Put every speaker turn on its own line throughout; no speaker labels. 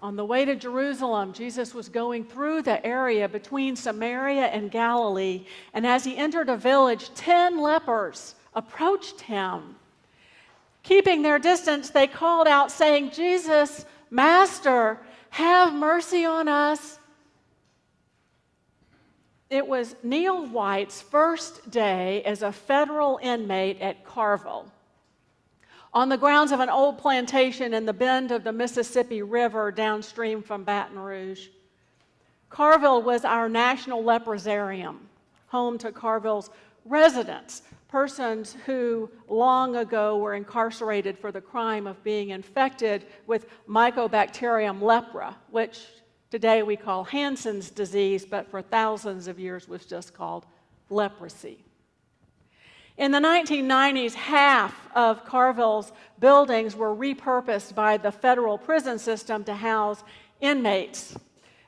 On the way to Jerusalem, Jesus was going through the area between Samaria and Galilee. And as he entered a village, 10 lepers approached him. Keeping their distance, they called out, saying, Jesus, Master, have mercy on us. It was Neil White's first day as a federal inmate at Carville on the grounds of an old plantation in the bend of the Mississippi River downstream from Baton Rouge. Carville was our national leprosarium, home to Carville's residents, persons who long ago were incarcerated for the crime of being infected with Mycobacterium leprae, which today we call Hansen's disease, but for thousands of years was just called leprosy. In the 1990s, half of Carville's buildings were repurposed by the federal prison system to house inmates.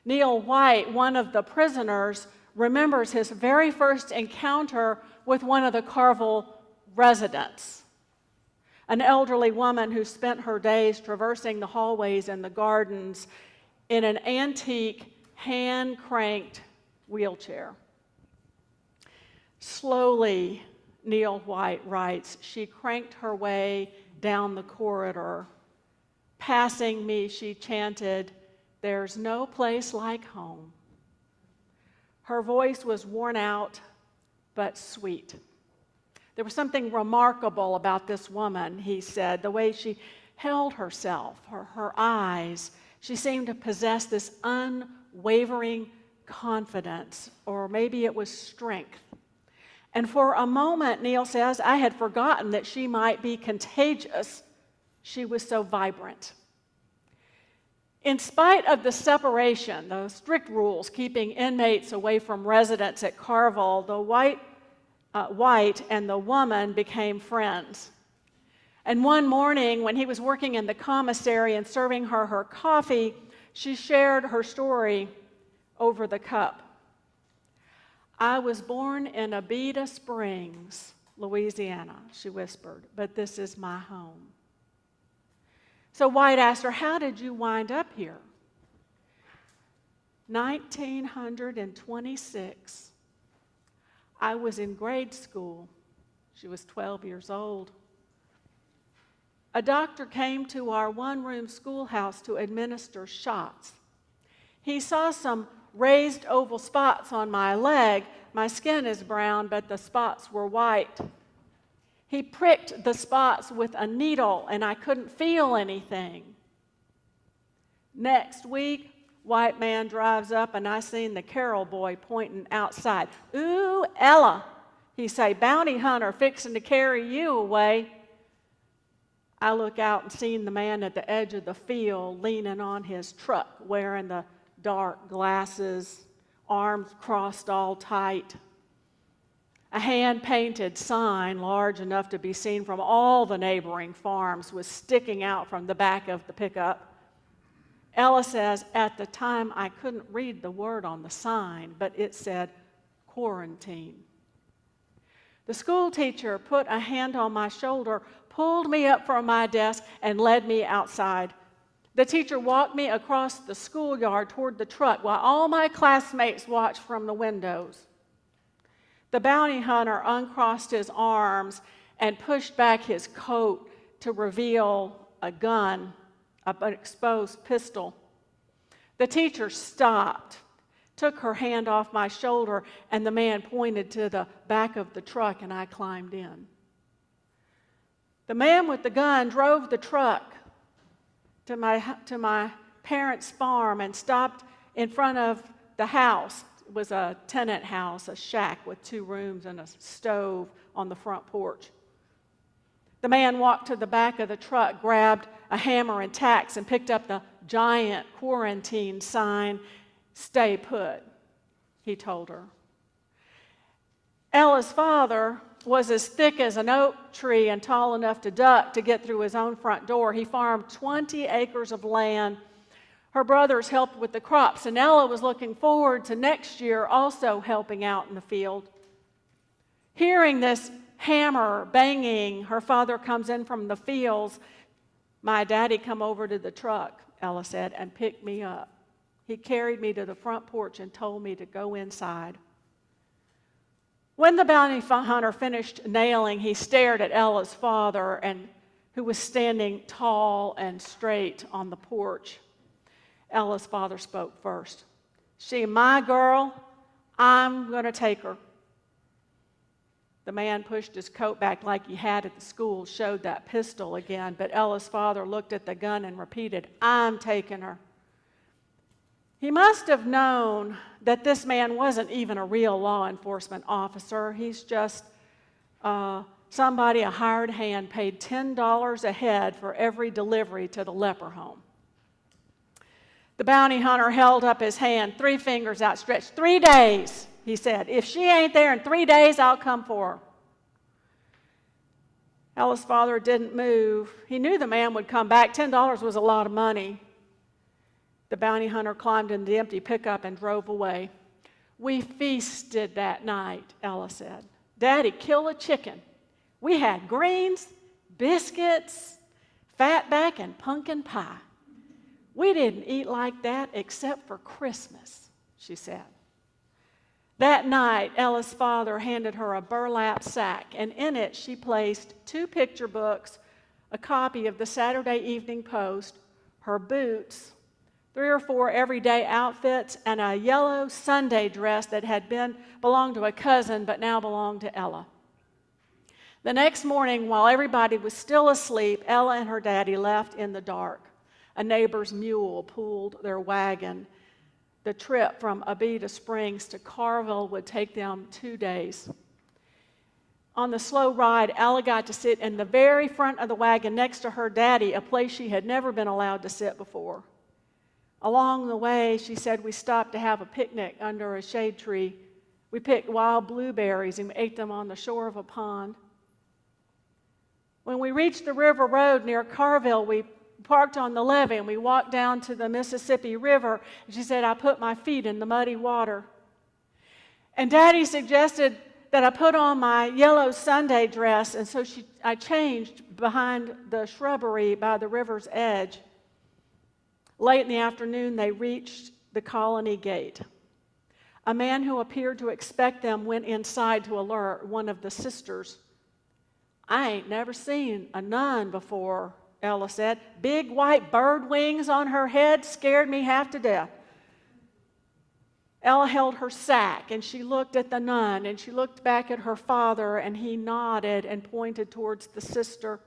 Neil White, one of the prisoners, remembers his very first encounter with one of the Carville residents, an elderly woman who spent her days traversing the hallways and the gardens in an antique, hand cranked wheelchair. Slowly, Neil White writes, she cranked her way down the corridor. Passing me, she chanted, There's no place like home. Her voice was worn out, but sweet. There was something remarkable about this woman, he said, the way she held herself, her, her eyes. She seemed to possess this unwavering confidence, or maybe it was strength. And for a moment, Neil says, I had forgotten that she might be contagious. She was so vibrant. In spite of the separation, the strict rules keeping inmates away from residents at Carville, the white, uh, white and the woman became friends. And one morning, when he was working in the commissary and serving her her coffee, she shared her story over the cup. I was born in Abita Springs, Louisiana, she whispered, but this is my home. So White asked her, How did you wind up here? 1926. I was in grade school. She was 12 years old. A doctor came to our one room schoolhouse to administer shots. He saw some raised oval spots on my leg. My skin is brown, but the spots were white. He pricked the spots with a needle, and I couldn't feel anything. Next week, white man drives up, and I seen the Carroll boy pointing outside. Ooh, Ella, he say, bounty hunter fixing to carry you away. I look out and seen the man at the edge of the field leaning on his truck, wearing the dark glasses, arms crossed all tight. A hand painted sign, large enough to be seen from all the neighboring farms, was sticking out from the back of the pickup. Ella says, At the time, I couldn't read the word on the sign, but it said quarantine. The school teacher put a hand on my shoulder, pulled me up from my desk, and led me outside. The teacher walked me across the schoolyard toward the truck while all my classmates watched from the windows. The bounty hunter uncrossed his arms and pushed back his coat to reveal a gun, an exposed pistol. The teacher stopped, took her hand off my shoulder, and the man pointed to the back of the truck, and I climbed in. The man with the gun drove the truck to my, to my parents' farm and stopped in front of the house. It was a tenant house, a shack with two rooms and a stove on the front porch. The man walked to the back of the truck, grabbed a hammer and tacks, and picked up the giant quarantine sign, Stay put, he told her. Ella's father was as thick as an oak tree and tall enough to duck to get through his own front door. He farmed 20 acres of land. Her brothers helped with the crops, and Ella was looking forward to next year also helping out in the field. Hearing this hammer banging, her father comes in from the fields. My daddy come over to the truck Ella said, and picked me up. He carried me to the front porch and told me to go inside. When the bounty hunter finished nailing, he stared at Ella's father, and, who was standing tall and straight on the porch. Ella's father spoke first. She my girl. I'm going to take her. The man pushed his coat back like he had at the school, showed that pistol again, but Ella's father looked at the gun and repeated, I'm taking her. He must have known that this man wasn't even a real law enforcement officer. He's just uh, somebody, a hired hand, paid $10 a head for every delivery to the leper home. The bounty hunter held up his hand, three fingers outstretched. Three days, he said. If she ain't there in three days, I'll come for her. Ella's father didn't move. He knew the man would come back. $10 was a lot of money. The bounty hunter climbed in the empty pickup and drove away. We feasted that night, Ella said. Daddy killed a chicken. We had greens, biscuits, fatback, and pumpkin pie. We didn't eat like that except for Christmas, she said. That night, Ella's father handed her a burlap sack, and in it she placed two picture books, a copy of the Saturday Evening Post, her boots, three or four everyday outfits, and a yellow Sunday dress that had been belonged to a cousin but now belonged to Ella. The next morning, while everybody was still asleep, Ella and her daddy left in the dark. A neighbor's mule pulled their wagon. The trip from Abita Springs to Carville would take them two days. On the slow ride, Ella got to sit in the very front of the wagon next to her daddy, a place she had never been allowed to sit before. Along the way, she said, we stopped to have a picnic under a shade tree. We picked wild blueberries and ate them on the shore of a pond. When we reached the river road near Carville, we parked on the levee and we walked down to the Mississippi River. And she said, I put my feet in the muddy water. And Daddy suggested that I put on my yellow Sunday dress, and so she, I changed behind the shrubbery by the river's edge. Late in the afternoon, they reached the colony gate. A man who appeared to expect them went inside to alert one of the sisters. I ain't never seen a nun before, Ella said. Big white bird wings on her head scared me half to death. Ella held her sack and she looked at the nun and she looked back at her father and he nodded and pointed towards the sister.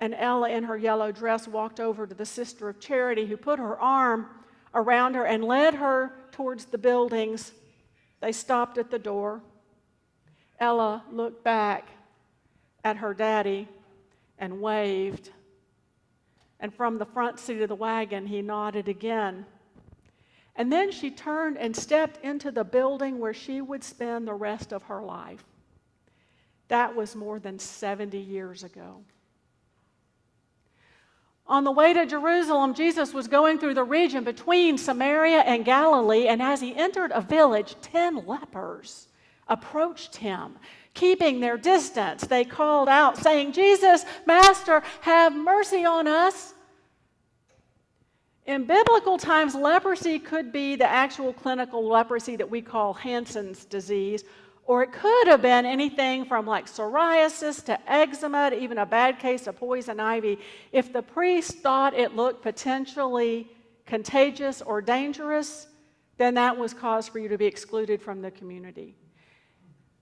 And Ella, in her yellow dress, walked over to the sister of charity who put her arm around her and led her towards the buildings. They stopped at the door. Ella looked back at her daddy and waved. And from the front seat of the wagon, he nodded again. And then she turned and stepped into the building where she would spend the rest of her life. That was more than 70 years ago. On the way to Jerusalem, Jesus was going through the region between Samaria and Galilee, and as he entered a village, 10 lepers approached him keeping their distance, they called out, saying, Jesus, Master, have mercy on us. In biblical times, leprosy could be the actual clinical leprosy that we call Hansen's disease, or it could have been anything from like psoriasis to eczema to even a bad case of poison ivy. If the priest thought it looked potentially contagious or dangerous, then that was cause for you to be excluded from the community.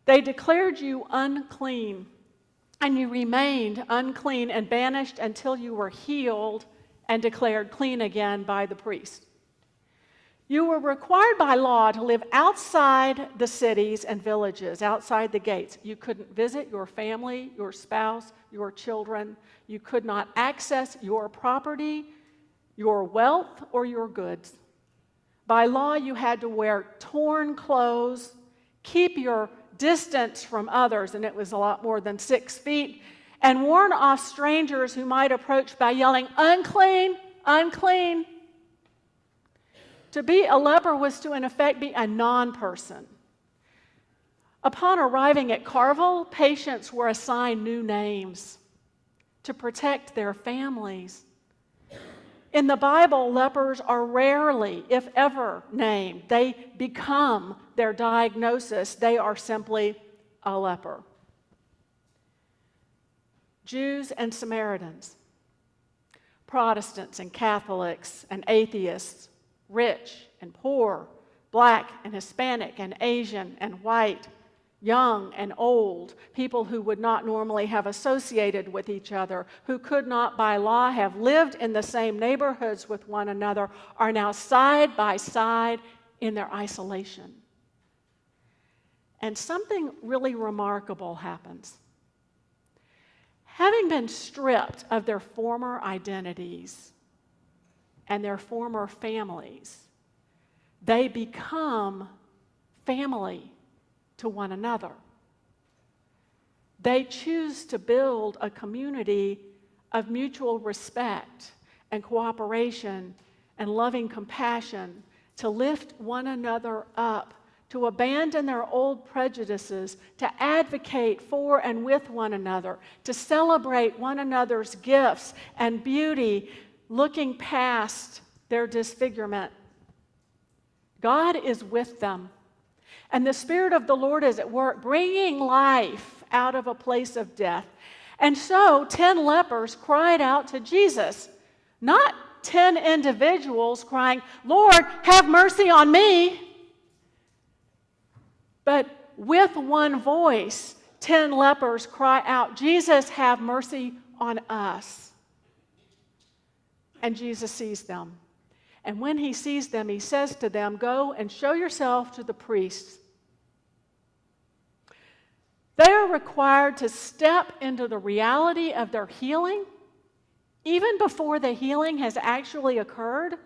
They declared you unclean, and you remained unclean and banished until you were healed and declared clean again by the priest. You were required by law to live outside the cities and villages, outside the gates. You couldn't visit your family, your spouse, your children. You could not access your property, your wealth, or your goods. By law, you had to wear torn clothes, keep your distance from others, and it was a lot more than six feet, and warn off strangers who might approach by yelling, Unclean, unclean. To be a leper was to, in effect, be a non person. Upon arriving at Carville, patients were assigned new names to protect their families. In the Bible, lepers are rarely, if ever, named. They become their diagnosis. They are simply a leper. Jews and Samaritans, Protestants and Catholics and atheists, rich and poor, black and Hispanic and Asian and white, young and old, people who would not normally have associated with each other, who could not by law have lived in the same neighborhoods with one another, are now side by side in their isolation. And something really remarkable happens. Having been stripped of their former identities and their former families, they become family to one another. They choose to build a community of mutual respect and cooperation and loving compassion to lift one another up to abandon their old prejudices, to advocate for and with one another, to celebrate one another's gifts and beauty, looking past their disfigurement. God is with them. And the Spirit of the Lord is at work, bringing life out of a place of death. And so, 10 lepers cried out to Jesus, not 10 individuals crying, Lord, have mercy on me. But with one voice, 10 lepers cry out, Jesus, have mercy on us. And Jesus sees them. And when he sees them, he says to them, Go and show yourself to the priests. They are required to step into the reality of their healing even before the healing has actually occurred,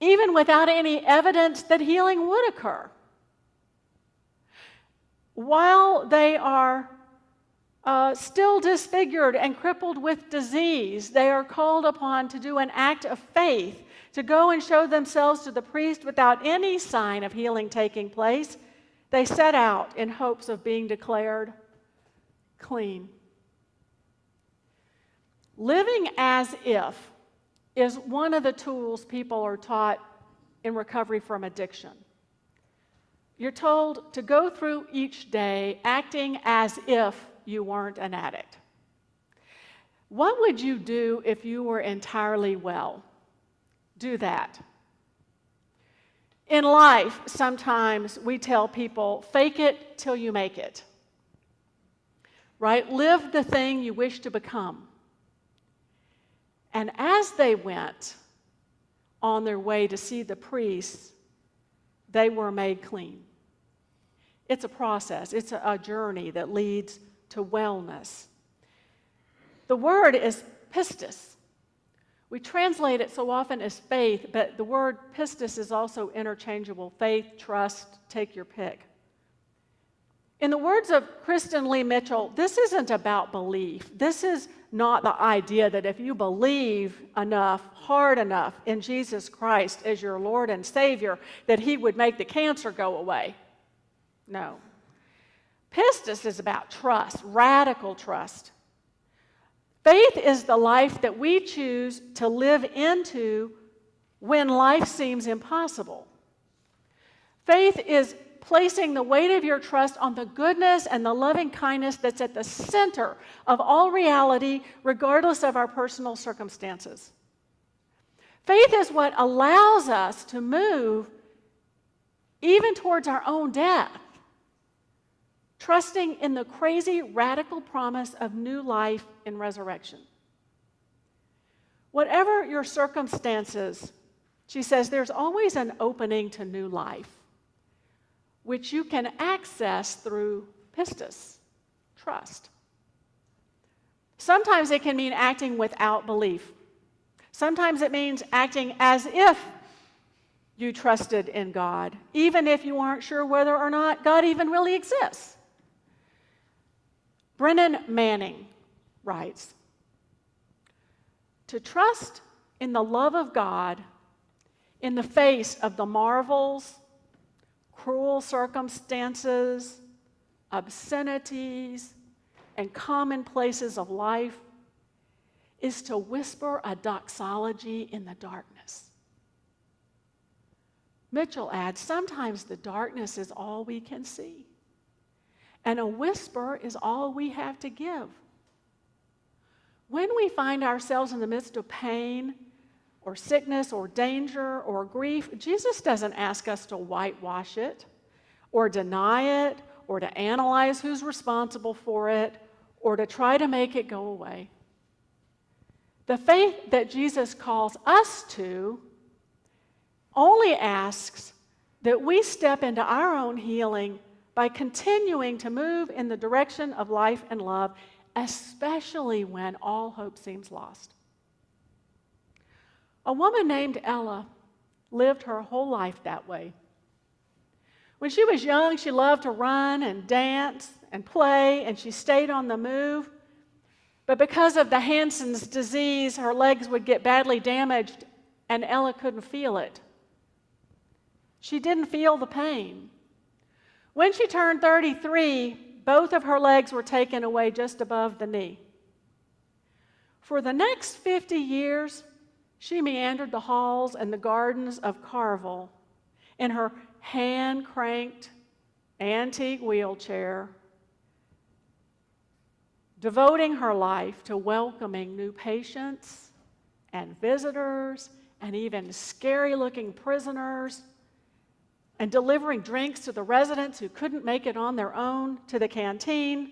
even without any evidence that healing would occur while they are uh, still disfigured and crippled with disease, they are called upon to do an act of faith, to go and show themselves to the priest without any sign of healing taking place. They set out in hopes of being declared clean. Living as if is one of the tools people are taught in recovery from addiction. You're told to go through each day acting as if you weren't an addict. What would you do if you were entirely well? Do that. In life, sometimes we tell people, fake it till you make it. Right? Live the thing you wish to become. And as they went on their way to see the priests, they were made clean. It's a process, it's a, journey that leads to wellness. The word is pistis. We translate it so often as faith, but the word pistis is also interchangeable faith, trust, take your pick. In the words of Kristen Lee Mitchell, this isn't about belief. This is not the idea that if you believe enough, hard enough in Jesus Christ as your Lord and Savior, that He would make the cancer go away. No. Pistis is about trust, radical trust. Faith is the life that we choose to live into when life seems impossible. Faith is placing the weight of your trust on the goodness and the loving kindness that's at the center of all reality, regardless of our personal circumstances. Faith is what allows us to move even towards our own death, trusting in the crazy, radical promise of new life in resurrection. Whatever your circumstances, she says, there's always an opening to new life which you can access through pistis, trust. Sometimes it can mean acting without belief. Sometimes it means acting as if you trusted in God, even if you aren't sure whether or not God even really exists. Brennan Manning writes To trust in the love of God in the face of the marvels cruel circumstances, obscenities, and commonplaces of life is to whisper a doxology in the darkness. Mitchell adds sometimes the darkness is all we can see, and a whisper is all we have to give. When we find ourselves in the midst of pain, or sickness, or danger, or grief, Jesus doesn't ask us to whitewash it, or deny it, or to analyze who's responsible for it, or to try to make it go away. The faith that Jesus calls us to only asks that we step into our own healing by continuing to move in the direction of life and love, especially when all hope seems lost. A woman named Ella lived her whole life that way. When she was young, she loved to run and dance and play, and she stayed on the move. But because of the Hansen's disease, her legs would get badly damaged, and Ella couldn't feel it. She didn't feel the pain. When she turned 33, both of her legs were taken away just above the knee. For the next 50 years, she meandered the halls and the gardens of Carville in her hand cranked antique wheelchair, devoting her life to welcoming new patients and visitors and even scary looking prisoners and delivering drinks to the residents who couldn't make it on their own to the canteen,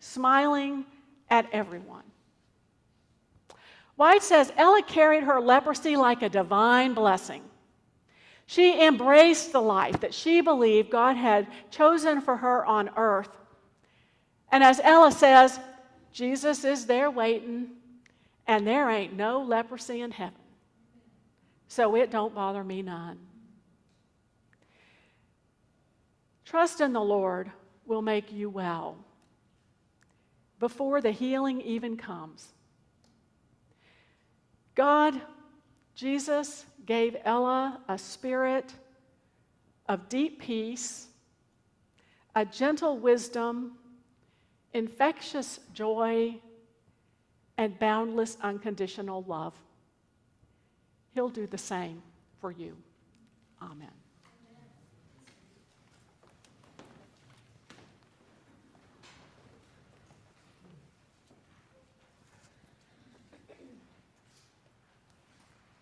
smiling at everyone. White says Ella carried her leprosy like a divine blessing. She embraced the life that she believed God had chosen for her on earth. And as Ella says, Jesus is there waiting, and there ain't no leprosy in heaven. So it don't bother me none. Trust in the Lord will make you well before the healing even comes. God, Jesus, gave Ella a spirit of deep peace, a gentle wisdom, infectious joy, and boundless unconditional love. He'll do the same for you. Amen.